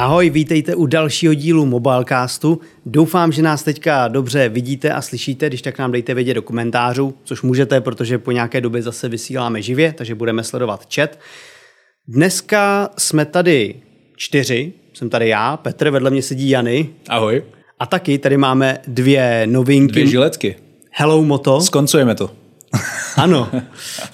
Ahoj, vítejte u dalšího dílu Mobilecastu. Doufám, že nás teďka dobře vidíte a slyšíte, když tak nám dejte vědět do komentářů, což můžete, protože po nějaké době zase vysíláme živě, takže budeme sledovat chat. Dneska jsme tady čtyři, jsem tady já, Petr, vedle mě sedí Jany. Ahoj. A taky tady máme dvě novinky. Dvě žiletky. Hello Moto. Skoncujeme to. ano,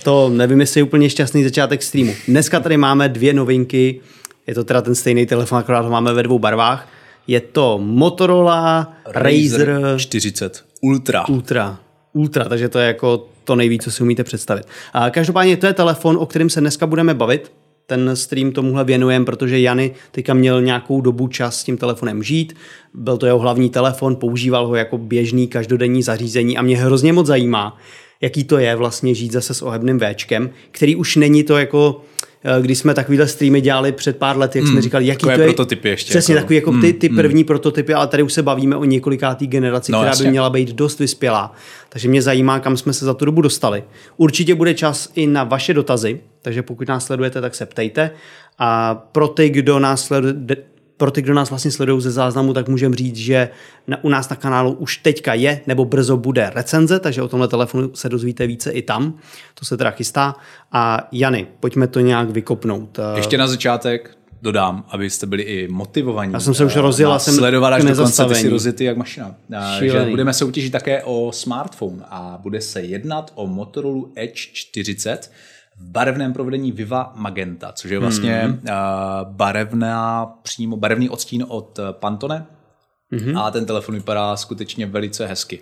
to nevím, jestli je úplně šťastný začátek streamu. Dneska tady máme dvě novinky, je to teda ten stejný telefon, akorát ho máme ve dvou barvách. Je to Motorola Razer, Razer 40 Ultra. Ultra. Ultra, takže to je jako to nejvíc, co si umíte představit. A každopádně to je telefon, o kterém se dneska budeme bavit. Ten stream tomuhle věnujem, protože Jany teďka měl nějakou dobu čas s tím telefonem žít. Byl to jeho hlavní telefon, používal ho jako běžný každodenní zařízení a mě hrozně moc zajímá, jaký to je vlastně žít zase s ohebným Včkem, který už není to jako když jsme takovýhle streamy dělali před pár lety, jak jsme hmm, říkali, jaký to je. prototypy ještě. Přesně, jako, takový jako mm, ty, ty hmm. první mm. prototypy, ale tady už se bavíme o několikátý generaci, no, která jasně. by měla být dost vyspělá. Takže mě zajímá, kam jsme se za tu dobu dostali. Určitě bude čas i na vaše dotazy, takže pokud nás sledujete, tak se ptejte. A pro ty, kdo nás sleduje, pro ty, kdo nás vlastně sledují ze záznamu, tak můžeme říct, že na, u nás na kanálu už teďka je nebo brzo bude recenze, takže o tomhle telefonu se dozvíte více i tam. To se teda chystá. A Jany, pojďme to nějak vykopnout. Ještě na začátek dodám, abyste byli i motivovaní. Já jsem se už rozjel, jsem sledovat až do konce, ty si rozjety jak mašina. Šílený. Že budeme soutěžit také o smartphone a bude se jednat o Motorola Edge 40, v barevném provedení Viva Magenta, což je vlastně mm. uh, barevná, přímo barevný odstín od eh, Pantone mm-hmm. a ten telefon vypadá skutečně velice hezky.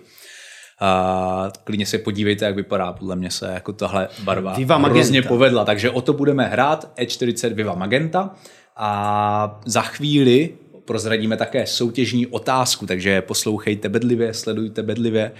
Uh, klidně se podívejte, jak vypadá. Podle mě se jako tahle barva Viva hrozně Magenta. povedla. Takže o to budeme hrát E40 Viva Magenta a za chvíli prozradíme také soutěžní otázku, takže poslouchejte bedlivě, sledujte bedlivě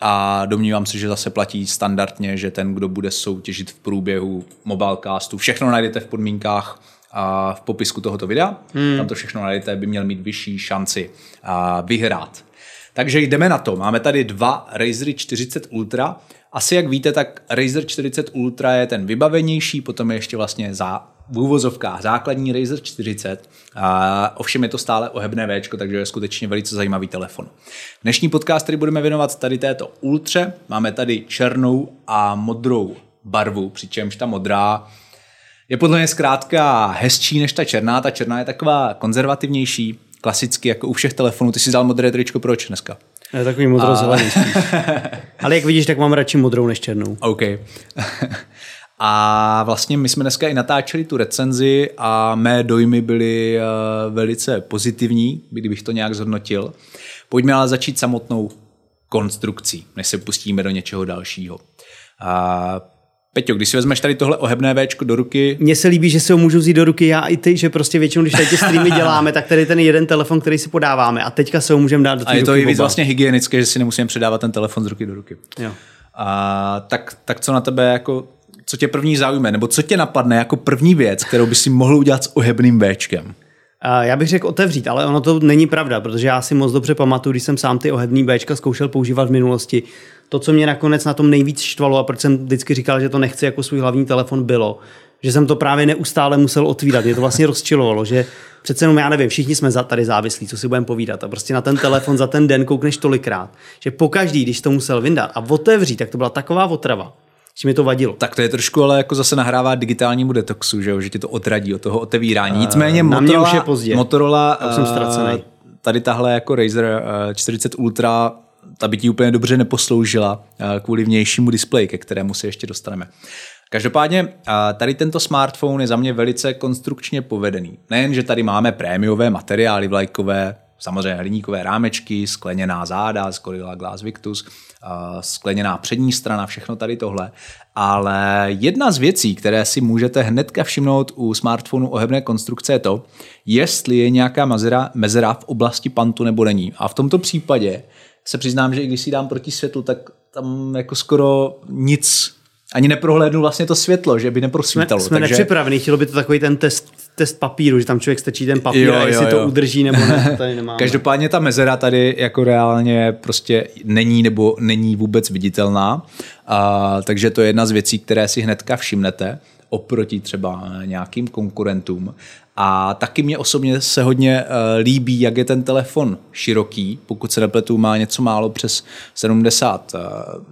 a domnívám se, že zase platí standardně, že ten, kdo bude soutěžit v průběhu mobilecastu, všechno najdete v podmínkách a v popisku tohoto videa, hmm. tam to všechno najdete, by měl mít vyšší šanci a vyhrát. Takže jdeme na to. Máme tady dva Razer 40 Ultra. Asi jak víte, tak Razer 40 Ultra je ten vybavenější, potom je ještě vlastně za v úvozovkách základní Razer 40, a ovšem je to stále ohebné V, takže je skutečně velice zajímavý telefon. Dnešní podcast, který budeme věnovat tady této Ultře, máme tady černou a modrou barvu, přičemž ta modrá je podle mě zkrátka hezčí než ta černá. Ta černá je taková konzervativnější, klasicky jako u všech telefonů. Ty si dal modré tričko, proč dneska? Je takový modro-zelený a... Ale jak vidíš, tak mám radši modrou než černou. OK. A vlastně my jsme dneska i natáčeli tu recenzi a mé dojmy byly uh, velice pozitivní, kdybych to nějak zhodnotil. Pojďme ale začít samotnou konstrukcí, než se pustíme do něčeho dalšího. A Peťo, když si vezmeš tady tohle ohebné Včko do ruky... Mně se líbí, že si ho můžu vzít do ruky já i ty, že prostě většinou, když tady ty streamy děláme, tak tady ten jeden telefon, který si podáváme a teďka se ho můžeme dát do A je to i víc vlastně hygienické, že si nemusíme předávat ten telefon z ruky do ruky. Jo. A tak, tak co na tebe jako co tě první zaujme, nebo co tě napadne jako první věc, kterou by si mohl udělat s ohebným Bčkem? Já bych řekl otevřít, ale ono to není pravda, protože já si moc dobře pamatuju, když jsem sám ty ohebný Bčka zkoušel používat v minulosti. To, co mě nakonec na tom nejvíc štvalo a proč jsem vždycky říkal, že to nechci jako svůj hlavní telefon, bylo, že jsem to právě neustále musel otvírat. Mě to vlastně rozčilovalo, že přece jenom já nevím, všichni jsme tady závislí, co si budeme povídat. A prostě na ten telefon za ten den koukneš tolikrát, že pokaždý, když to musel vyndat a otevřít, tak to byla taková otrava že mi to vadilo. Tak to je trošku, ale jako zase nahrává digitálnímu detoxu, že, jo? že ti to odradí od toho otevírání. Nicméně uh, Motorola, už je pozdě. Motorola uh, jsem ztracený. tady tahle jako Razer uh, 40 Ultra ta by ti úplně dobře neposloužila uh, kvůli vnějšímu displeji, ke kterému se ještě dostaneme. Každopádně tady tento smartphone je za mě velice konstrukčně povedený. Nejen, že tady máme prémiové materiály vlajkové, samozřejmě hliníkové rámečky, skleněná záda z Gorilla Glass Victus, skleněná přední strana, všechno tady tohle. Ale jedna z věcí, které si můžete hnedka všimnout u smartphonu ohebné konstrukce je to, jestli je nějaká mezera, mezera v oblasti pantu nebo není. A v tomto případě se přiznám, že i když si dám proti světlu, tak tam jako skoro nic ani neprohlédnu vlastně to světlo, že by neprosvítalo. Jsme, jsme takže... nepřipravení, chtělo by to takový ten test test papíru, že tam člověk strčí ten papír jo, a jestli jo, jo. to udrží nebo ne, to tady nemáme. Každopádně ta mezera tady jako reálně prostě není nebo není vůbec viditelná, a, takže to je jedna z věcí, které si hnedka všimnete oproti třeba nějakým konkurentům. A taky mě osobně se hodně uh, líbí, jak je ten telefon široký, pokud se nepletu, má něco málo přes 70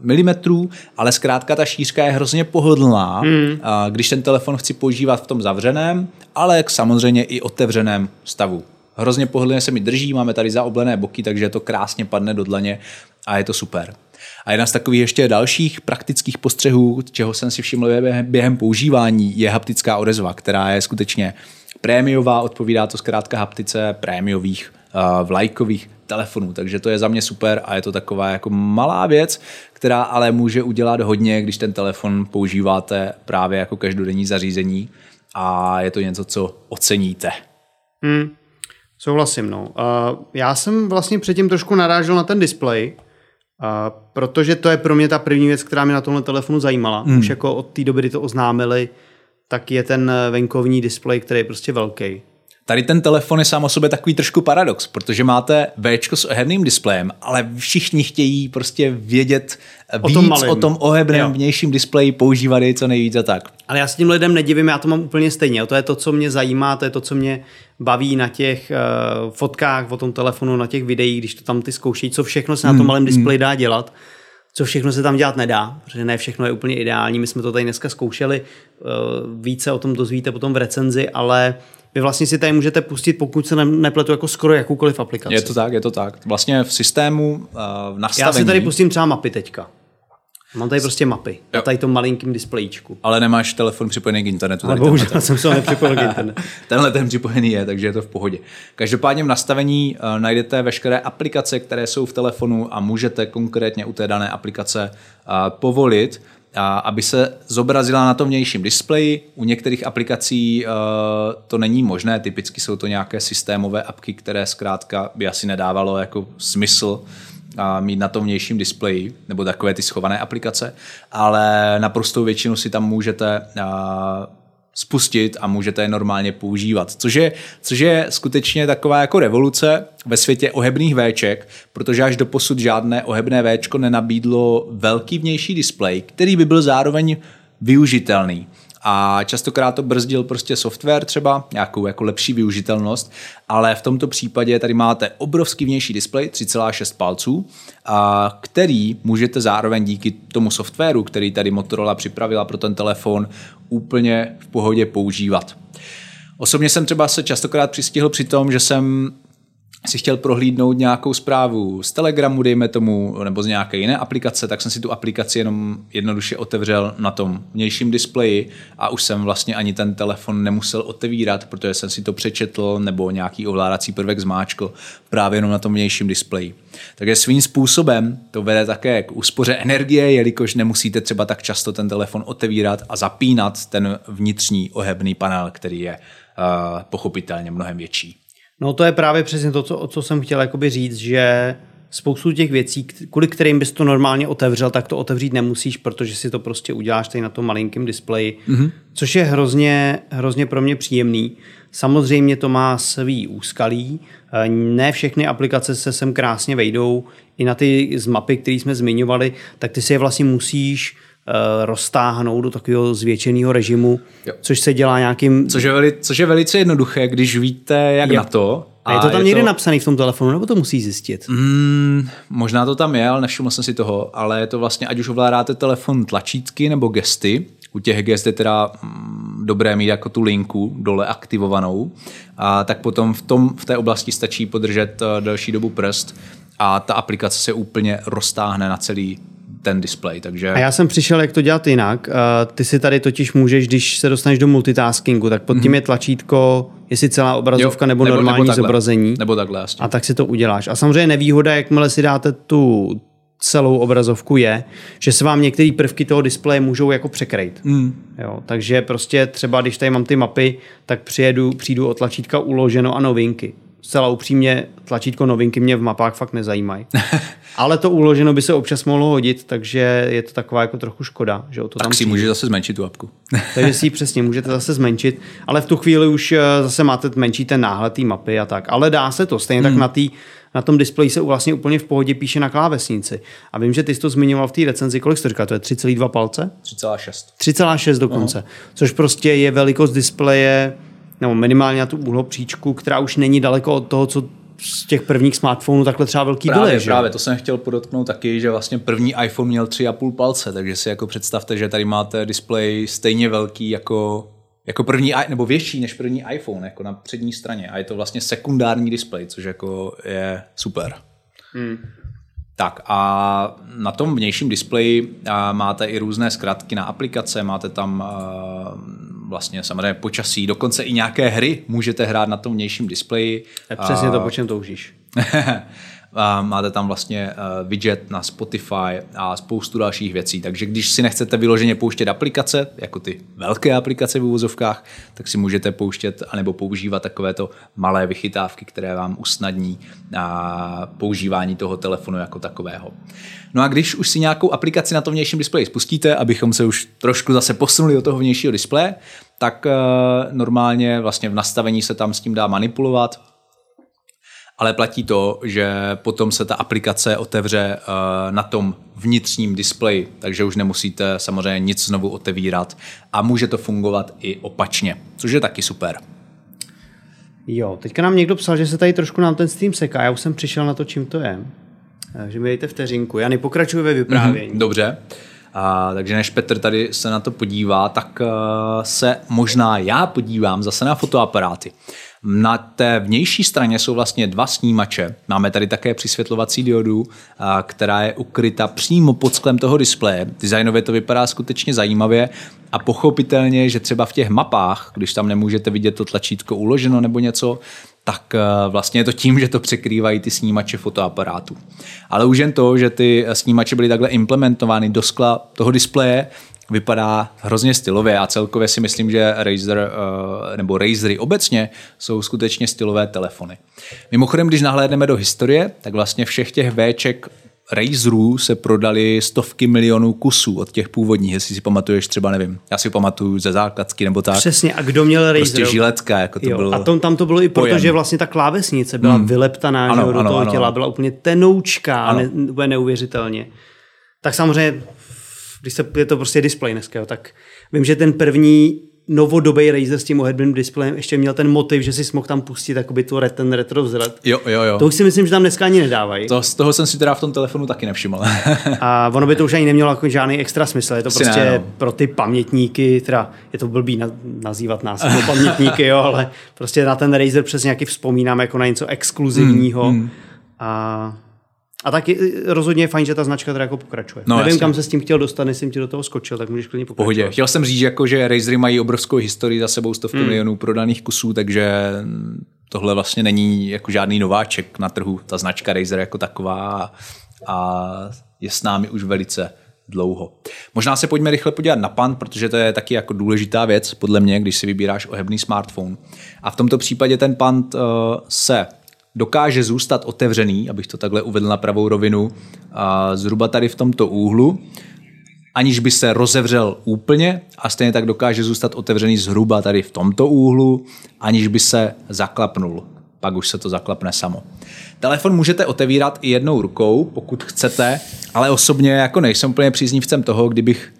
uh, mm, ale zkrátka ta šířka je hrozně pohodlná, mm. uh, když ten telefon chci používat v tom zavřeném, ale samozřejmě i otevřeném stavu. Hrozně pohodlně se mi drží, máme tady zaoblené boky, takže to krásně padne do dlaně a je to super. A jedna z takových ještě dalších praktických postřehů, čeho jsem si všiml během používání, je haptická odezva, která je skutečně prémiová, odpovídá to zkrátka haptice prémiových uh, vlajkových telefonů, takže to je za mě super a je to taková jako malá věc, která ale může udělat hodně, když ten telefon používáte právě jako každodenní zařízení a je to něco, co oceníte. Hmm, souhlasím, no. Uh, já jsem vlastně předtím trošku narážel na ten displej, uh, protože to je pro mě ta první věc, která mě na tomhle telefonu zajímala. Hmm. Už jako od té doby, kdy to oznámili, tak je ten venkovní displej, který je prostě velký. Tady ten telefon je sám o sobě takový trošku paradox, protože máte V s ohebným displejem, ale všichni chtějí prostě vědět o víc tom o tom ohebném jo. vnějším displeji, používat jej co nejvíc a tak. Ale já s tím lidem nedivím, já to mám úplně stejně. To je to, co mě zajímá, to je to, co mě baví na těch uh, fotkách o tom telefonu, na těch videích, když to tam ty zkoušejí, co všechno se na tom hmm, malém hmm. displeji dá dělat co všechno se tam dělat nedá, protože ne všechno je úplně ideální. My jsme to tady dneska zkoušeli, eh, více o tom dozvíte potom v recenzi, ale vy vlastně si tady můžete pustit, pokud se nepletu, jako skoro jakoukoliv aplikaci. Je to tak, je to tak. Vlastně v systému, eh, v nastavení... Já si tady pustím třeba mapy teďka. Mám tady prostě mapy. Jo. Na tady tom malinkým displejíčku. Ale nemáš telefon připojený k internetu. Ale bohužel tenhle. jsem se nepřipojil k internetu. tenhle ten připojený je, takže je to v pohodě. Každopádně v nastavení uh, najdete veškeré aplikace, které jsou v telefonu a můžete konkrétně u té dané aplikace uh, povolit, a aby se zobrazila na tom vnějším displeji. U některých aplikací uh, to není možné, typicky jsou to nějaké systémové apky, které zkrátka by asi nedávalo jako smysl a mít na tom vnějším displeji, nebo takové ty schované aplikace, ale naprostou většinu si tam můžete spustit a můžete je normálně používat. Což je, což je skutečně taková jako revoluce ve světě ohebných Vček, protože až do posud žádné ohebné Včko nenabídlo velký vnější displej, který by byl zároveň využitelný a častokrát to brzdil prostě software třeba, nějakou jako lepší využitelnost, ale v tomto případě tady máte obrovský vnější displej 3,6 palců, a který můžete zároveň díky tomu softwaru, který tady Motorola připravila pro ten telefon, úplně v pohodě používat. Osobně jsem třeba se častokrát přistihl při tom, že jsem si chtěl prohlídnout nějakou zprávu z Telegramu, dejme tomu, nebo z nějaké jiné aplikace, tak jsem si tu aplikaci jenom jednoduše otevřel na tom vnějším displeji a už jsem vlastně ani ten telefon nemusel otevírat, protože jsem si to přečetl nebo nějaký ovládací prvek zmáčkl právě jenom na tom vnějším displeji. Takže svým způsobem to vede také k úspoře energie, jelikož nemusíte třeba tak často ten telefon otevírat a zapínat ten vnitřní ohebný panel, který je uh, pochopitelně mnohem větší. No to je právě přesně to, co, co jsem chtěl jakoby říct, že spoustu těch věcí, kvůli kterým bys to normálně otevřel, tak to otevřít nemusíš, protože si to prostě uděláš tady na tom malinkém displeji, mm-hmm. což je hrozně, hrozně pro mě příjemný. Samozřejmě to má svý úskalí, ne všechny aplikace se sem krásně vejdou, i na ty z mapy, které jsme zmiňovali, tak ty si je vlastně musíš Eh, roztáhnout do takového zvětšeného režimu, jo. což se dělá nějakým... Což je, veli, což je velice jednoduché, když víte, jak jo. na to. A, a je to tam je někde to... napsané v tom telefonu, nebo to musí zjistit? Mm, možná to tam je, ale nevšiml jsem si toho, ale je to vlastně, ať už ovládáte telefon tlačítky nebo gesty, u těch gest je teda mm, dobré mít jako tu linku dole aktivovanou, a tak potom v, tom, v té oblasti stačí podržet eh, delší dobu prst a ta aplikace se úplně roztáhne na celý ten display. Takže... A já jsem přišel, jak to dělat jinak. Ty si tady totiž můžeš, když se dostaneš do multitaskingu, tak pod tím mm-hmm. je tlačítko, jestli celá obrazovka jo, nebo, nebo normální nebo takhle, zobrazení. Nebo takhle, jasně. A tak si to uděláš. A samozřejmě nevýhoda, jakmile si dáte tu celou obrazovku je, že se vám některé prvky toho displeje můžou jako překrejt. Mm. Jo, takže prostě třeba, když tady mám ty mapy, tak přijedu, přijdu od tlačítka uloženo a novinky zcela upřímně tlačítko novinky mě v mapách fakt nezajímají. Ale to uloženo by se občas mohlo hodit, takže je to taková jako trochu škoda. Že o to tak tam si přijde. může zase zmenšit tu apku. takže si ji přesně můžete zase zmenšit, ale v tu chvíli už eh, zase máte menší ten náhled té mapy a tak. Ale dá se to, stejně hmm. tak na, tý, na tom displeji se vlastně úplně v pohodě píše na klávesnici. A vím, že ty jsi to zmiňoval v té recenzi, kolik jsi říkal, to je 3,2 palce? 3,6. 3,6 dokonce, uh-huh. což prostě je velikost displeje, nebo minimálně na tu úhlopříčku, která už není daleko od toho, co z těch prvních smartphonů takhle třeba velký právě, byly. Že? Právě, to jsem chtěl podotknout taky, že vlastně první iPhone měl 3,5 palce, takže si jako představte, že tady máte displej stejně velký jako, jako první, nebo větší než první iPhone, jako na přední straně. A je to vlastně sekundární displej, což jako je super. Hmm. Tak a na tom vnějším displeji máte i různé zkratky na aplikace, máte tam vlastně samozřejmě počasí, dokonce i nějaké hry můžete hrát na tom vnějším displeji. Přesně to, po čem toužíš. máte tam vlastně uh, widget na Spotify a spoustu dalších věcí. Takže když si nechcete vyloženě pouštět aplikace, jako ty velké aplikace v úvozovkách, tak si můžete pouštět anebo používat takovéto malé vychytávky, které vám usnadní uh, používání toho telefonu jako takového. No a když už si nějakou aplikaci na tom vnějším displeji spustíte, abychom se už trošku zase posunuli do toho vnějšího displeje, tak uh, normálně vlastně v nastavení se tam s tím dá manipulovat, ale platí to, že potom se ta aplikace otevře uh, na tom vnitřním displeji, takže už nemusíte samozřejmě nic znovu otevírat a může to fungovat i opačně, což je taky super. Jo, teďka nám někdo psal, že se tady trošku nám ten Steam seká, já už jsem přišel na to, čím to je. Takže mi dejte vteřinku, já nepokračuji ve vyprávění. Mm-hmm, dobře. A, takže než Petr tady se na to podívá, tak uh, se možná já podívám zase na fotoaparáty. Na té vnější straně jsou vlastně dva snímače. Máme tady také přisvětlovací diodu, která je ukryta přímo pod sklem toho displeje. Designově to vypadá skutečně zajímavě a pochopitelně, že třeba v těch mapách, když tam nemůžete vidět to tlačítko uloženo nebo něco, tak vlastně je to tím, že to překrývají ty snímače fotoaparátu. Ale už jen to, že ty snímače byly takhle implementovány do skla toho displeje, vypadá hrozně stylově a celkově si myslím, že Razer eh, nebo Razery obecně jsou skutečně stylové telefony. Mimochodem, když nahlédneme do historie, tak vlastně všech těch Vček Razerů se prodali stovky milionů kusů od těch původních, jestli si pamatuješ třeba, nevím, já si pamatuju ze základky nebo tak. Přesně, a kdo měl Razer? Prostě žiletka, jako to jo, bylo. A tom, tam to bylo i proto, že vlastně ta klávesnice byla hmm. vyleptaná ano, že, do ano, toho ano, těla, byla úplně tenoučká, ano. ne, úplně neuvěřitelně. Tak samozřejmě když se, je to prostě display dneska, jo, tak vím, že ten první novodobý Razer s tím ohebným displejem ještě měl ten motiv, že si mohl tam pustit jakoby to, ten retro vzhled. Jo, jo, jo. To už si myslím, že tam dneska ani nedávají. To, z toho jsem si teda v tom telefonu taky nevšiml. a ono by to už ani nemělo jako žádný extra smysl. Je to Asi prostě ne, no. pro ty pamětníky, teda je to blbý na, nazývat nás jako pamětníky, jo, ale prostě na ten Razer přesně nějaký vzpomínám jako na něco exkluzivního. Mm, mm. A a taky rozhodně je fajn, že ta značka teda jako pokračuje. No, Nevím, jasně. kam se s tím chtěl dostat, jestli jsem ti do toho skočil, tak můžeš klidně pokračovat. Pohodě. Chtěl jsem říct, jako, že Razery mají obrovskou historii za sebou stovky hmm. milionů prodaných kusů, takže tohle vlastně není jako žádný nováček na trhu, ta značka Razer jako taková a je s námi už velice dlouho. Možná se pojďme rychle podívat na pant, protože to je taky jako důležitá věc, podle mě, když si vybíráš ohebný smartphone. A v tomto případě ten pant uh, se dokáže zůstat otevřený, abych to takhle uvedl na pravou rovinu, a zhruba tady v tomto úhlu, aniž by se rozevřel úplně a stejně tak dokáže zůstat otevřený zhruba tady v tomto úhlu, aniž by se zaklapnul. Pak už se to zaklapne samo. Telefon můžete otevírat i jednou rukou, pokud chcete, ale osobně jako nejsem úplně příznivcem toho, kdybych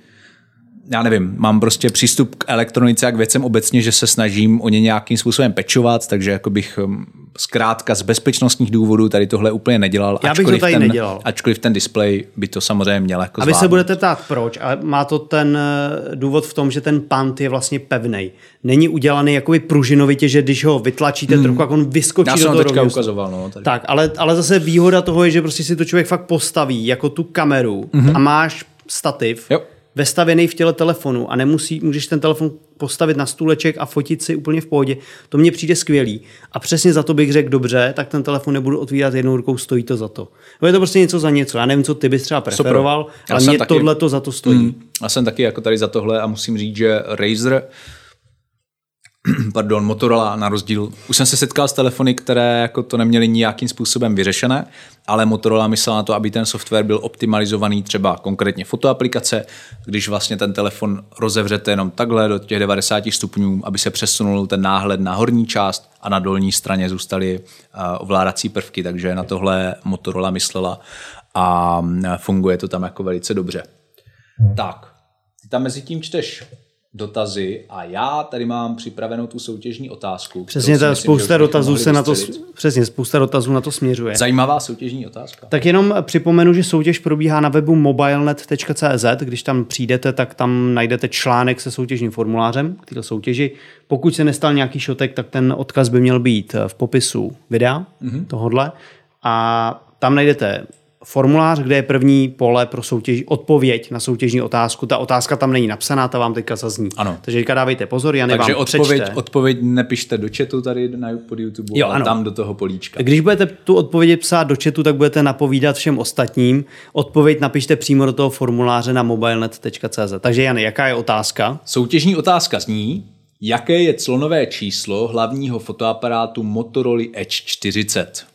já nevím, mám prostě přístup k elektronice a k věcem obecně, že se snažím o ně nějakým způsobem pečovat, takže jako bych um, zkrátka z bezpečnostních důvodů tady tohle úplně nedělal. Já bych to tady ten, nedělal. Ačkoliv ten displej by to samozřejmě měl jako A vy se budete ptát proč, ale má to ten eh, důvod v tom, že ten pant je vlastně pevný. Není udělaný jakoby pružinovitě, že když ho vytlačíte hmm. trochu, jak on vyskočí Já do toho teďka ukazoval, no, tady. Tak, ale, ale zase výhoda toho je, že prostě si to člověk fakt postaví jako tu kameru mm-hmm. a máš stativ. Jo vestavěný v těle telefonu a nemusí, můžeš ten telefon postavit na stůleček a fotit si úplně v pohodě. To mně přijde skvělý. A přesně za to bych řekl dobře, tak ten telefon nebudu otvírat jednou rukou, stojí to za to. No je to prostě něco za něco. Já nevím, co ty bys třeba preferoval, Super. ale mě taky, tohle to za to stojí. Mm, já jsem taky jako tady za tohle a musím říct, že Razer pardon, Motorola na rozdíl, už jsem se setkal s telefony, které jako to neměly nějakým způsobem vyřešené, ale Motorola myslela na to, aby ten software byl optimalizovaný třeba konkrétně fotoaplikace, když vlastně ten telefon rozevřete jenom takhle do těch 90 stupňů, aby se přesunul ten náhled na horní část a na dolní straně zůstaly ovládací prvky, takže na tohle Motorola myslela a funguje to tam jako velice dobře. Tak, ty tam mezi tím čteš dotazy a já tady mám připravenou tu soutěžní otázku. Přesně, ta spousta dotazů se na to, přesně, spousta dotazů na to směřuje. Zajímavá soutěžní otázka. Tak jenom připomenu, že soutěž probíhá na webu mobilenet.cz, když tam přijdete, tak tam najdete článek se soutěžním formulářem k této soutěži. Pokud se nestal nějaký šotek, tak ten odkaz by měl být v popisu videa mm-hmm. tohodle a tam najdete formulář, kde je první pole pro soutěž, odpověď na soutěžní otázku. Ta otázka tam není napsaná, ta vám teďka zazní. Ano. Takže teďka dávejte pozor, Jany Takže vám odpověď, přečte. odpověď nepište do chatu tady na, pod YouTube, jo, ale ano. tam do toho políčka. Když budete tu odpověď psát do chatu, tak budete napovídat všem ostatním. Odpověď napište přímo do toho formuláře na mobilenet.cz. Takže Jany, jaká je otázka? Soutěžní otázka zní, jaké je clonové číslo hlavního fotoaparátu Motorola Edge 40?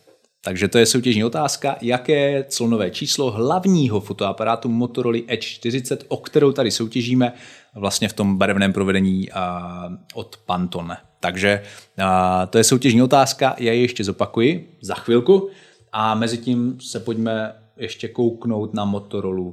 Takže to je soutěžní otázka, jaké clonové číslo hlavního fotoaparátu Motorola Edge 40, o kterou tady soutěžíme vlastně v tom barevném provedení od Pantone. Takže to je soutěžní otázka, já ji ještě zopakuji za chvilku a mezi tím se pojďme ještě kouknout na Motorola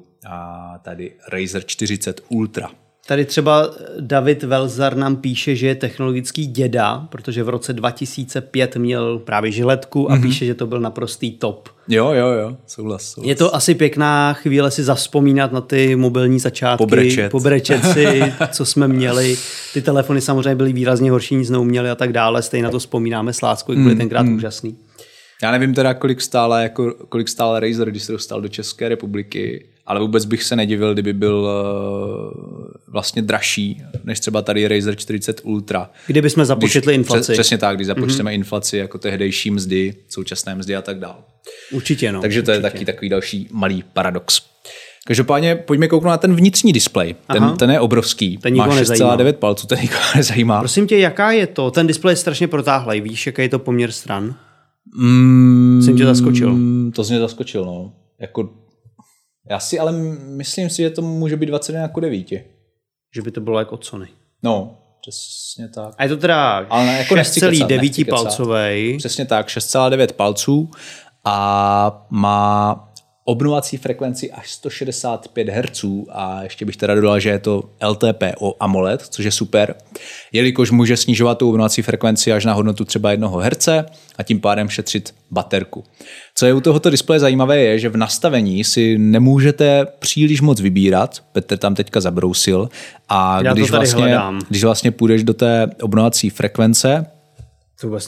tady Razer 40 Ultra. Tady třeba David Velzar nám píše, že je technologický děda, protože v roce 2005 měl právě žiletku a mm-hmm. píše, že to byl naprostý top. Jo, jo, jo, souhlas, souhlas. Je to asi pěkná chvíle si zaspomínat na ty mobilní začátky, pobrečet, pobrečet si, co jsme měli. Ty telefony samozřejmě byly výrazně horší, nic neuměli a tak dále. Stejně na to vzpomínáme s láskou, jak byly mm, tenkrát mm. úžasný. Já nevím teda, kolik stále, jako, kolik stále Razer, když se dostal do České republiky, ale vůbec bych se nedivil, kdyby byl uh, vlastně dražší než třeba tady Razer 40 Ultra. Kdyby jsme započetli když, inflaci. Přesně tak, když započteme mm-hmm. inflaci jako tehdejší mzdy, současné mzdy a tak dále. Určitě, no. Takže to určitě. je taky takový další malý paradox. Každopádně pojďme kouknout na ten vnitřní displej. Ten, ten je obrovský. Ten Má 6,9 palců, ten nikoho nezajímá. Prosím tě, jaká je to? Ten displej je strašně protáhlý. Víš, jaký je to poměr stran? Mm, Jsem tě zaskočil. To jsi mě zaskočil, no. Jako, já si ale myslím si, že to může být 21 jako 9. Že by to bylo jako od Sony. No, přesně tak. A je to teda ale jako 6,9 palcový. Přesně tak, 6,9 palců a má obnovací frekvenci až 165 Hz a ještě bych teda dodal, že je to LTP AMOLED, což je super, jelikož může snižovat tu obnovací frekvenci až na hodnotu třeba 1 Hz a tím pádem šetřit baterku. Co je u tohoto displeje zajímavé je, že v nastavení si nemůžete příliš moc vybírat, Petr tam teďka zabrousil a Já když vlastně, hledám. když vlastně půjdeš do té obnovací frekvence,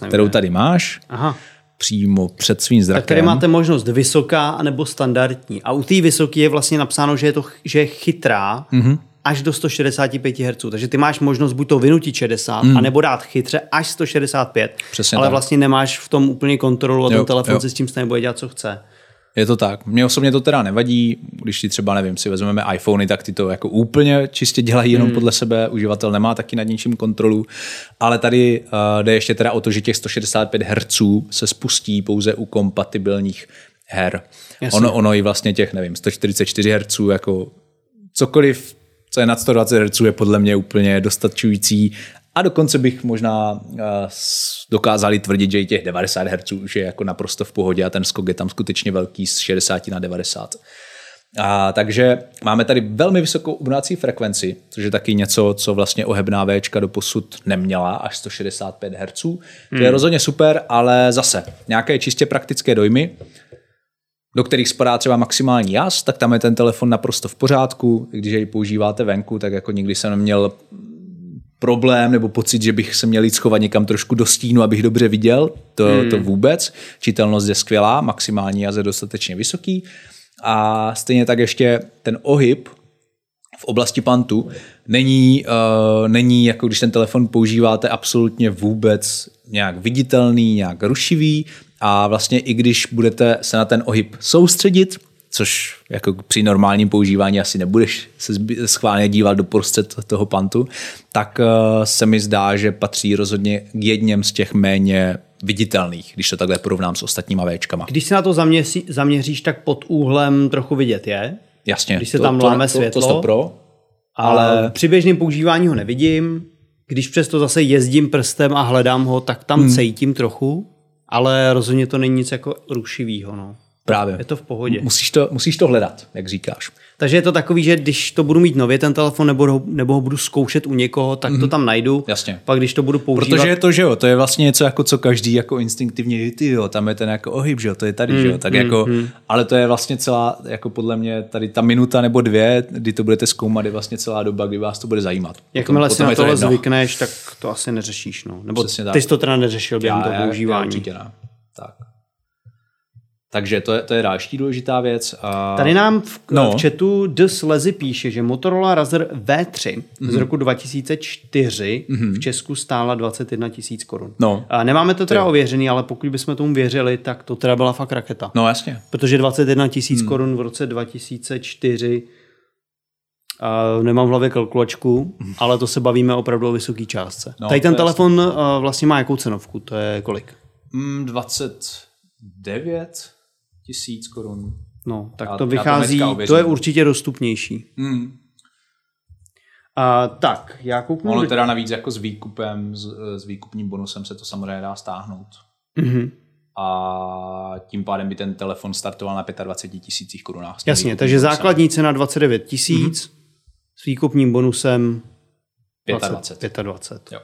kterou tady máš, Aha přímo před svým zrakem. Tak tady máte možnost vysoká nebo standardní. A u té vysoké je vlastně napsáno, že je, to, že je chytrá mm-hmm. až do 165 Hz. Takže ty máš možnost buď to vynutit 60, mm. anebo dát chytře až 165. Přesně ale tak. vlastně nemáš v tom úplně kontrolu a ten telefon jo. si s tím stejně bude dělat, co chce. Je to tak. Mně osobně to teda nevadí, když si třeba, nevím, si vezmeme iPhony, tak ty to jako úplně čistě dělají jenom hmm. podle sebe, uživatel nemá taky nad ničím kontrolu, ale tady uh, jde ještě teda o to, že těch 165 Hz se spustí pouze u kompatibilních her. Ono, ono i vlastně těch, nevím, 144 Hz, jako cokoliv, co je nad 120 Hz, je podle mě úplně dostačující a dokonce bych možná uh, dokázali tvrdit, že i těch 90 Hz už je jako naprosto v pohodě a ten skok je tam skutečně velký z 60 na 90. A, takže máme tady velmi vysokou obnovací frekvenci, což je taky něco, co vlastně ohebná Včka do posud neměla, až 165 Hz. Hmm. To je hmm. rozhodně super, ale zase nějaké čistě praktické dojmy, do kterých spadá třeba maximální jas, tak tam je ten telefon naprosto v pořádku. Když jej používáte venku, tak jako nikdy jsem neměl problém nebo pocit, že bych se měl jít schovat někam trošku do stínu, abych dobře viděl. To, hmm. to vůbec. Čitelnost je skvělá, maximální jaz je dostatečně vysoký. A stejně tak ještě ten ohyb v oblasti pantu není, uh, není jako když ten telefon používáte absolutně vůbec nějak viditelný, nějak rušivý a vlastně i když budete se na ten ohyb soustředit, což jako při normálním používání asi nebudeš se schválně dívat do prostřed toho pantu, tak uh, se mi zdá, že patří rozhodně k jedním z těch méně viditelných, když to takhle porovnám s ostatníma Včkama. Když se na to zaměří, zaměříš, tak pod úhlem trochu vidět je. Jasně. Když se to, tam láme to, světlo. To, to pro, ale... Při běžném používání ho nevidím. Když přesto zase jezdím prstem a hledám ho, tak tam hmm. cítím trochu, ale rozhodně to není nic jako rušivýho. No. Právě. Je to v pohodě. Musíš to, musíš to hledat, jak říkáš. Takže je to takový, že když to budu mít nově ten telefon nebo ho, nebo ho budu zkoušet u někoho, tak mm-hmm. to mhm. tam najdu. Jasně. Pak když to budu používat. Protože je to, že jo, to je vlastně něco jako co každý jako instinktivně, ty jo, tam je ten jako ohyb, že jo, to je tady, mm, že jo, tak mm, jako, mm. ale to je vlastně celá, jako podle mě tady ta minuta nebo dvě, kdy to budete zkoumat, je vlastně celá doba, kdy vás to bude zajímat. Jakmile si na tohle to zvykneš, tak to asi neřešíš, no. Nebo Přesně ty jsi to teda neřešil během toho používání. Já, určitě ne. Tak. Takže to je, to je další důležitá věc. A... Tady nám v, no. v chatu The Slezy píše, že Motorola Razr V3 mm-hmm. z mhm. roku 2004 mm-hmm. v Česku stála 21 tisíc korun. No. A nemáme to teda to ověřený, ale pokud bychom tomu věřili, tak to teda byla fakt raketa. No jasně. Protože 21 tisíc mm. korun v roce 2004 Uh, nemám v hlavě kalkulačku, mm. ale to se bavíme opravdu o vysoké částce. No, Tady ten telefon uh, vlastně má jakou cenovku? To je kolik? Mm, 29 tisíc korun. No, tak já, to vychází, to, to je určitě dostupnější. Hmm. A, tak, já kouknu... Ono teda navíc jako s výkupem, s, s výkupním bonusem se to samozřejmě dá stáhnout. Mm-hmm. A tím pádem by ten telefon startoval na 25 tisících korunách. Jasně, takže bonusem. základní cena 29 tisíc mm-hmm. s výkupním bonusem 25. 25. Jo.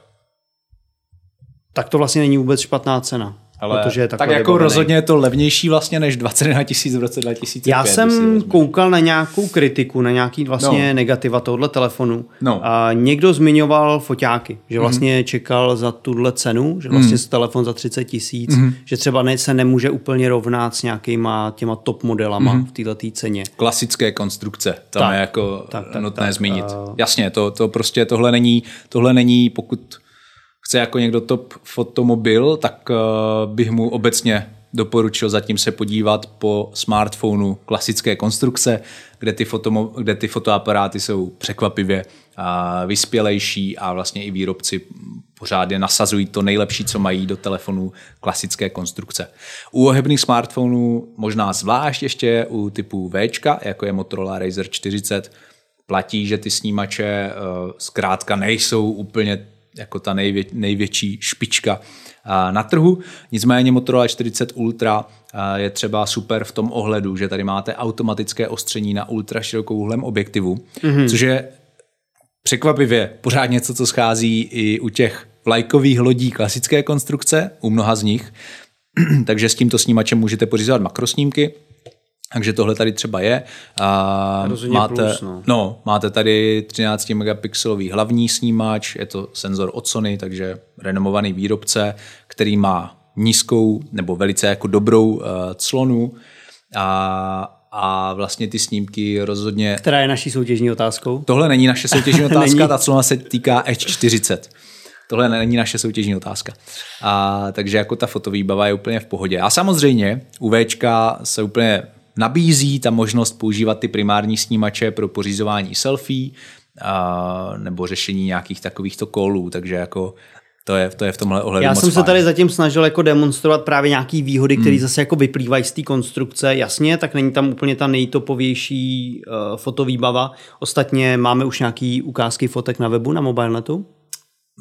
Tak to vlastně není vůbec špatná cena. Ale protože je tak jako vybavený. rozhodně je to levnější vlastně než 21 tisíc v roce 2005. Já jsem koukal na nějakou kritiku, na nějaký vlastně no. negativa tohle telefonu. No. A někdo zmiňoval foťáky, že mhm. vlastně mm. čekal za tuhle cenu, že vlastně mm. telefon za 30 tisíc, mm. že třeba ne, se nemůže úplně rovnat s nějakýma těma top modelama mm. v této ceně. Klasické konstrukce, tam tak, je jako tak, tak, nutné tak, zmínit. Uh... Jasně, to, to prostě tohle není, tohle není, pokud chce jako někdo top fotomobil, tak uh, bych mu obecně doporučil zatím se podívat po smartphonu klasické konstrukce, kde ty, fotomo- kde ty fotoaparáty jsou překvapivě vyspělejší a vlastně i výrobci pořádně nasazují to nejlepší, co mají do telefonu klasické konstrukce. U ohebných smartphonů možná zvlášť ještě u typu V, jako je Motorola Razer 40, platí, že ty snímače uh, zkrátka nejsou úplně jako ta nejvě, největší špička na trhu. Nicméně Motorola 40 Ultra je třeba super v tom ohledu, že tady máte automatické ostření na ultra širokou objektivu, mm-hmm. což je překvapivě pořád něco, co schází i u těch vlajkových lodí klasické konstrukce, u mnoha z nich. Takže s tímto snímačem můžete pořizovat makrosnímky, takže tohle tady třeba je. A máte, plus, no. no. máte tady 13 megapixelový hlavní snímač, je to senzor od Sony, takže renomovaný výrobce, který má nízkou nebo velice jako dobrou uh, clonu a, a vlastně ty snímky rozhodně... Která je naší soutěžní otázkou? Tohle není naše soutěžní otázka, ta clona se týká Edge 40. Tohle není naše soutěžní otázka. A, takže jako ta fotovýbava je úplně v pohodě. A samozřejmě u Včka se úplně nabízí ta možnost používat ty primární snímače pro pořizování selfie a, nebo řešení nějakých takovýchto kolů, takže jako to je, to je v tomhle ohledu Já jsem fajn. se tady zatím snažil jako demonstrovat právě nějaké výhody, které hmm. zase jako vyplývají z té konstrukce. Jasně, tak není tam úplně ta nejtopovější uh, fotovýbava. Ostatně máme už nějaký ukázky fotek na webu, na mobilnetu?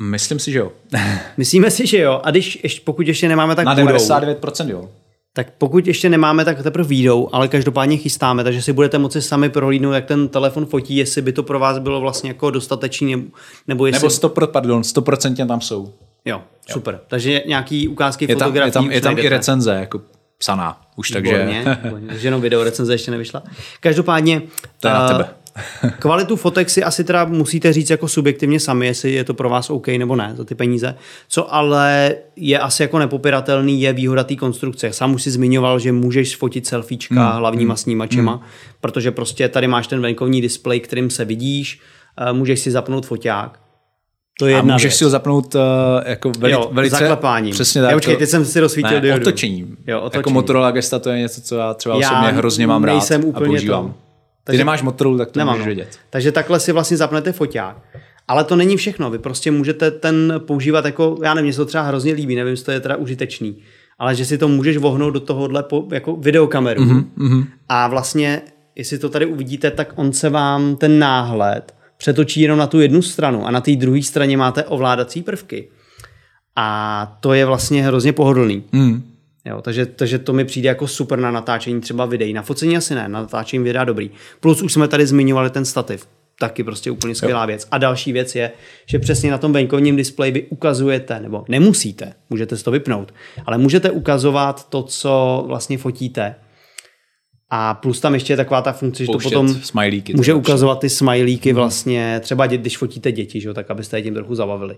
Myslím si, že jo. Myslíme si, že jo. A když, ještě, pokud ještě nemáme, tak Na 99% jo tak pokud ještě nemáme, tak teprve výjdou, ale každopádně chystáme, takže si budete moci sami prohlídnout, jak ten telefon fotí, jestli by to pro vás bylo vlastně jako dostatečný, nebo jestli... Nebo 100, pardon, 100% tam jsou. Jo, super. Jo. Takže nějaký ukázky je tam, fotografií Je tam, je tam i recenze, jako psaná už, takže... takže jenom video recenze ještě nevyšla. Každopádně... To je na tebe. Kvalitu fotek si asi teda musíte říct jako subjektivně sami, jestli je to pro vás OK nebo ne za ty peníze. Co ale je asi jako nepopiratelný, je výhoda té konstrukce. Sám už si zmiňoval, že můžeš fotit selfiečka hmm. hlavníma hmm. snímačema, hmm. protože prostě tady máš ten venkovní displej, kterým se vidíš, eh, můžeš si zapnout foťák To je jedna a můžeš věc. si ho zapnout uh, jako veli, jo, velice... zaklepáním. Přesně tak. Já, teď jsem si rozsvítil ne, diodu. otočením. Jo, otočení. Jako Motorola Gesta to je něco, co já třeba já osobně hrozně mám rád nejsem úplně a používám. To. Ty Takže, nemáš Motorola, tak to nemám, můžeš no. vědět. Takže takhle si vlastně zapnete foťák. Ale to není všechno. Vy prostě můžete ten používat jako, já nevím, mně se to třeba hrozně líbí, nevím, jestli to je teda užitečný, ale že si to můžeš vohnout do tohohle po, jako videokameru. Mm-hmm. A vlastně, jestli to tady uvidíte, tak on se vám ten náhled přetočí jenom na tu jednu stranu a na té druhé straně máte ovládací prvky. A to je vlastně hrozně pohodlný. Mm. Jo, takže, takže to mi přijde jako super na natáčení třeba videí. Na focení asi ne, na natáčení videa dobrý. Plus už jsme tady zmiňovali ten stativ. Taky prostě úplně skvělá jo. věc. A další věc je, že přesně na tom venkovním displeji vy ukazujete, nebo nemusíte, můžete si to vypnout, ale můžete ukazovat to, co vlastně fotíte. A plus tam ještě je taková ta funkce, že to potom smajlíky, může ukazovat ty smajlíky vlastně, třeba dě, když fotíte děti, že jo, tak abyste je tím trochu zabavili,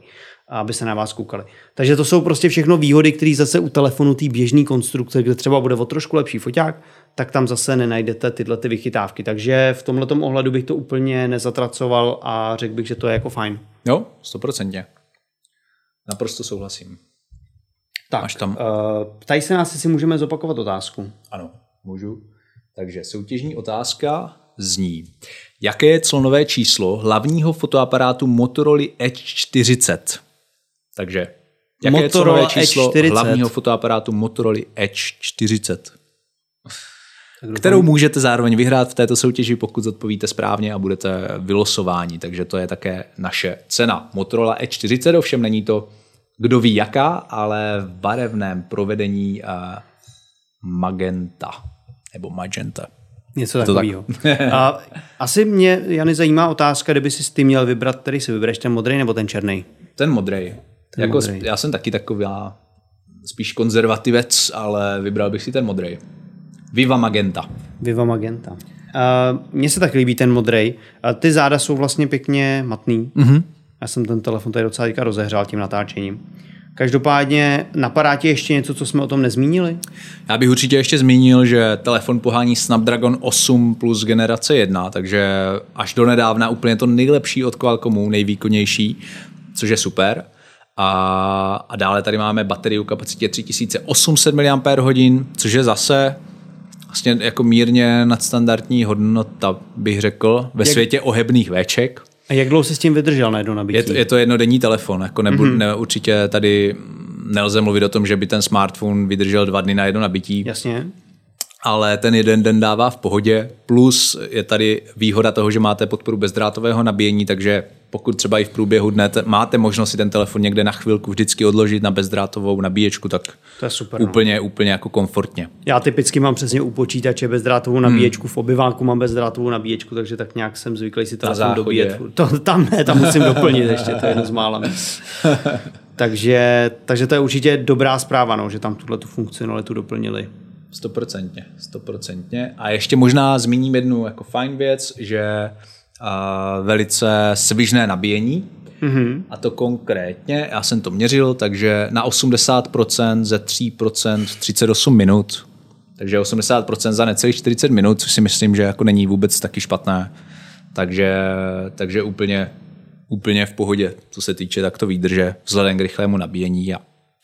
aby se na vás koukali. Takže to jsou prostě všechno výhody, které zase u telefonu té běžné konstrukce, kde třeba bude o trošku lepší foťák, tak tam zase nenajdete tyhle ty vychytávky. Takže v tomhle ohledu bych to úplně nezatracoval a řekl bych, že to je jako fajn. Jo, stoprocentně. Naprosto souhlasím. Tak, Máš tam... Uh, ptají se nás, jestli můžeme zopakovat otázku. Ano, můžu. Takže soutěžní otázka zní. Jaké je clonové číslo hlavního fotoaparátu Motorola Edge 40? Takže jaké Motorola je clonové číslo Edge 40. hlavního fotoaparátu Motorola Edge 40? Kterou můžete zároveň vyhrát v této soutěži, pokud odpovíte správně a budete vylosováni. Takže to je také naše cena. Motorola E40, ovšem není to kdo ví jaká, ale v barevném provedení uh, magenta nebo magenta. Něco takového. Tak. a asi mě, Jany, zajímá otázka, kdyby si ty měl vybrat, který si vybereš, ten modrý nebo ten černý? Ten modrý. Ten jako modrej. Já jsem taky takový spíš konzervativec, ale vybral bych si ten modrý. Viva Magenta. Viva Magenta. Uh, Mně se tak líbí ten modrý. Uh, ty záda jsou vlastně pěkně matný. Mm-hmm. Já jsem ten telefon tady docela teďka rozehřál tím natáčením. Každopádně napadá ti ještě něco, co jsme o tom nezmínili? Já bych určitě ještě zmínil, že telefon pohání Snapdragon 8 plus generace 1, takže až do nedávna úplně to nejlepší od Qualcommu, nejvýkonnější, což je super. A, a dále tady máme baterii kapacitě 3800 mAh, což je zase vlastně jako mírně nadstandardní hodnota, bych řekl, ve Jak... světě ohebných véček. A jak dlouho jsi s tím vydržel na jedno nabití? Je to, je to jednodenní telefon, jako nebu, mm-hmm. ne, určitě tady nelze mluvit o tom, že by ten smartphone vydržel dva dny na jedno nabití. Jasně. Ale ten jeden den dává v pohodě, plus je tady výhoda toho, že máte podporu bezdrátového nabíjení, takže pokud třeba i v průběhu dne máte možnost si ten telefon někde na chvilku vždycky odložit na bezdrátovou nabíječku, tak to je super, úplně, no. úplně jako komfortně. Já typicky mám přesně u počítače bezdrátovou nabíječku, hmm. v obyváku mám bezdrátovou nabíječku, takže tak nějak jsem zvyklý si telefon dobíjet. To, tam ne, tam musím doplnit ještě, to je jedno z mála. takže, takže to je určitě dobrá zpráva, no, že tam tuhle tu funkcionalitu doplnili. Stoprocentně, stoprocentně. A ještě možná zmíním jednu jako fajn věc, že velice svižné nabíjení, Mm-hmm. A to konkrétně, já jsem to měřil, takže na 80% ze 3% 38 minut. Takže 80% za necelých 40 minut, což si myslím, že jako není vůbec taky špatné. Takže, takže úplně, úplně v pohodě, co se týče takto výdrže, vzhledem k rychlému nabíjení a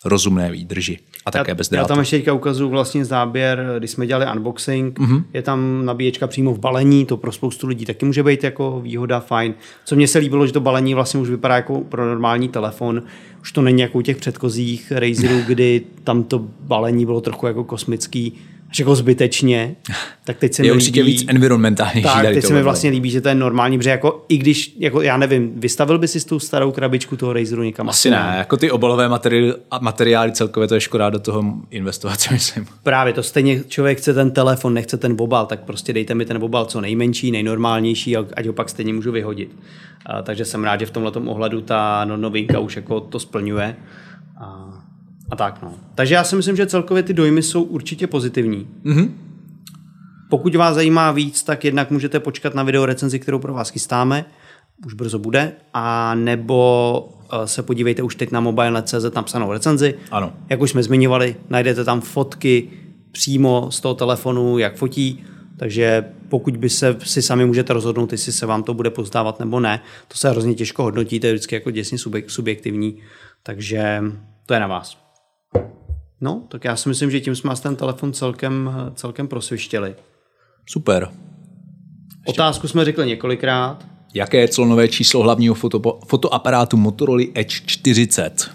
rozumné výdrži. A také já, bez drátu. Já tam ještě teďka ukazuju vlastně záběr, když jsme dělali unboxing, mm-hmm. je tam nabíječka přímo v balení, to pro spoustu lidí taky může být jako výhoda, fajn. Co mně se líbilo, že to balení vlastně už vypadá jako pro normální telefon, už to není jako u těch předchozích Razerů, kdy tam to balení bylo trochu jako kosmický, jako zbytečně, tak teď se je mi určitě líbí, víc environmentálnější. Tak, teď se mi vlastně líbí, že to je normální, protože jako i když, jako já nevím, vystavil by si tu starou krabičku toho Razeru někam? Asi ne, ne. jako ty obalové materiály, materiály celkově to je škoda do toho investovat, si myslím. Právě to stejně člověk chce ten telefon, nechce ten obal, tak prostě dejte mi ten obal co nejmenší, nejnormálnější, ať ho pak stejně můžu vyhodit. A, takže jsem rád, že v tomhle ohledu ta no, novinka už jako to splňuje. A tak no. Takže já si myslím, že celkově ty dojmy jsou určitě pozitivní. Mm-hmm. Pokud vás zajímá víc, tak jednak můžete počkat na video recenzi, kterou pro vás chystáme, už brzo bude, a nebo eh, se podívejte už teď na mobile.cz napsanou recenzi. Ano. Jak už jsme zmiňovali, najdete tam fotky přímo z toho telefonu, jak fotí, Takže pokud by se si sami můžete rozhodnout, jestli se vám to bude pozdávat nebo ne, to se hrozně těžko hodnotí, to je vždycky jako děsně subjektivní, takže to je na vás. No, tak já si myslím, že tím jsme ten telefon celkem, celkem prosvištěli. Super. Otázku jsme řekli několikrát. Jaké je clonové číslo hlavního foto, fotoaparátu Motorola Edge 40?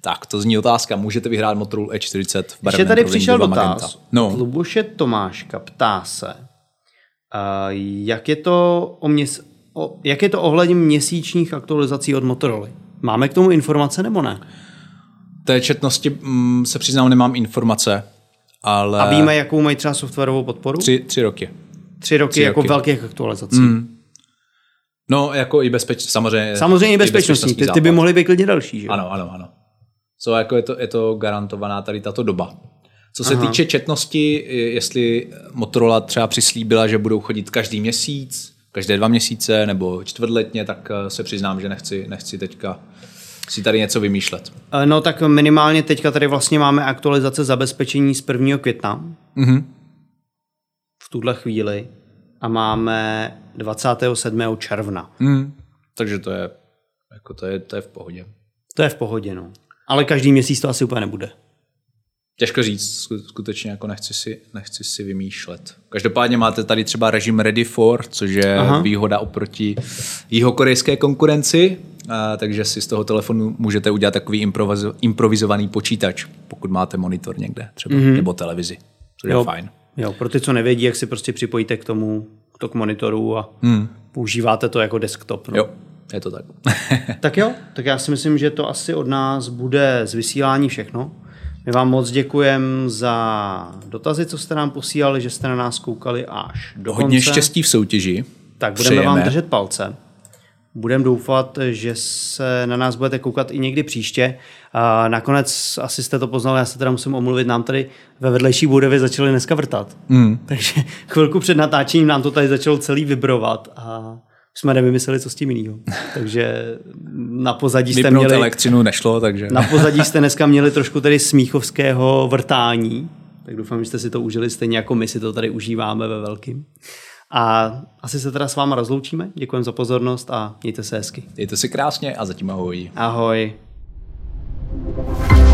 Tak, to zní otázka. Můžete vyhrát Motorola E40 v Ještě tady přišel dotaz. No. Luboše Tomáška ptá se, uh, jak je to o měs- o, jak je to ohledně měsíčních aktualizací od Motorola? Máme k tomu informace nebo ne? Té četnosti mm, se přiznám, nemám informace, ale... A víme, jakou mají třeba softwarovou podporu? Tři, tři roky. Tři roky tři jako roky. velkých aktualizací. Mm. No, jako i bezpeč, samozřejmě. Samozřejmě i bezpečnostní, ty, ty by mohly být klidně další, že? Ano, ano, ano. Co jako je to, je to garantovaná tady tato doba. Co se Aha. týče četnosti, jestli Motorola třeba přislíbila, že budou chodit každý měsíc, každé dva měsíce nebo čtvrtletně, tak eh, se přiznám, že nechci, nechci teďka si tady něco vymýšlet. Eh, no tak minimálně teďka tady vlastně máme aktualizace zabezpečení z 1. května. Mm-hmm. V tuhle chvíli. A máme 27. června. Mm. Takže to je, jako to je, to je v pohodě. To je v pohodě, no. Ale každý měsíc to asi úplně nebude. Těžko říct, skutečně jako nechci si, nechci si vymýšlet. Každopádně máte tady třeba režim Ready for, což je Aha. výhoda oproti jihokorejské konkurenci, takže si z toho telefonu můžete udělat takový improvizo, improvizovaný počítač, pokud máte monitor někde třeba, mm-hmm. nebo televizi, což jo. je fajn. Jo, pro ty, co nevědí, jak si prostě připojíte k tomu, to k monitoru a hmm. používáte to jako desktop. No. Jo, je to tak. tak jo, tak já si myslím, že to asi od nás bude z vysílání všechno. My vám moc děkujeme za dotazy, co jste nám posílali, že jste na nás koukali až do Hodně konce. štěstí v soutěži. Tak budeme Přejeme. vám držet palce. Budeme doufat, že se na nás budete koukat i někdy příště. A nakonec asi jste to poznali, já se teda musím omluvit, nám tady ve vedlejší budově začaly dneska vrtat. Mm. Takže chvilku před natáčením nám to tady začalo celý vibrovat a jsme nevymysleli, co s tím jinýho. Takže na pozadí jste Vypnout měli... elektřinu nešlo, takže... Na pozadí jste dneska měli trošku tady smíchovského vrtání, tak doufám, že jste si to užili stejně jako my si to tady užíváme ve velkým. A asi se teda s váma rozloučíme. Děkujeme za pozornost a mějte se hezky. Mějte si krásně a zatím ahoj. Ahoj. thank you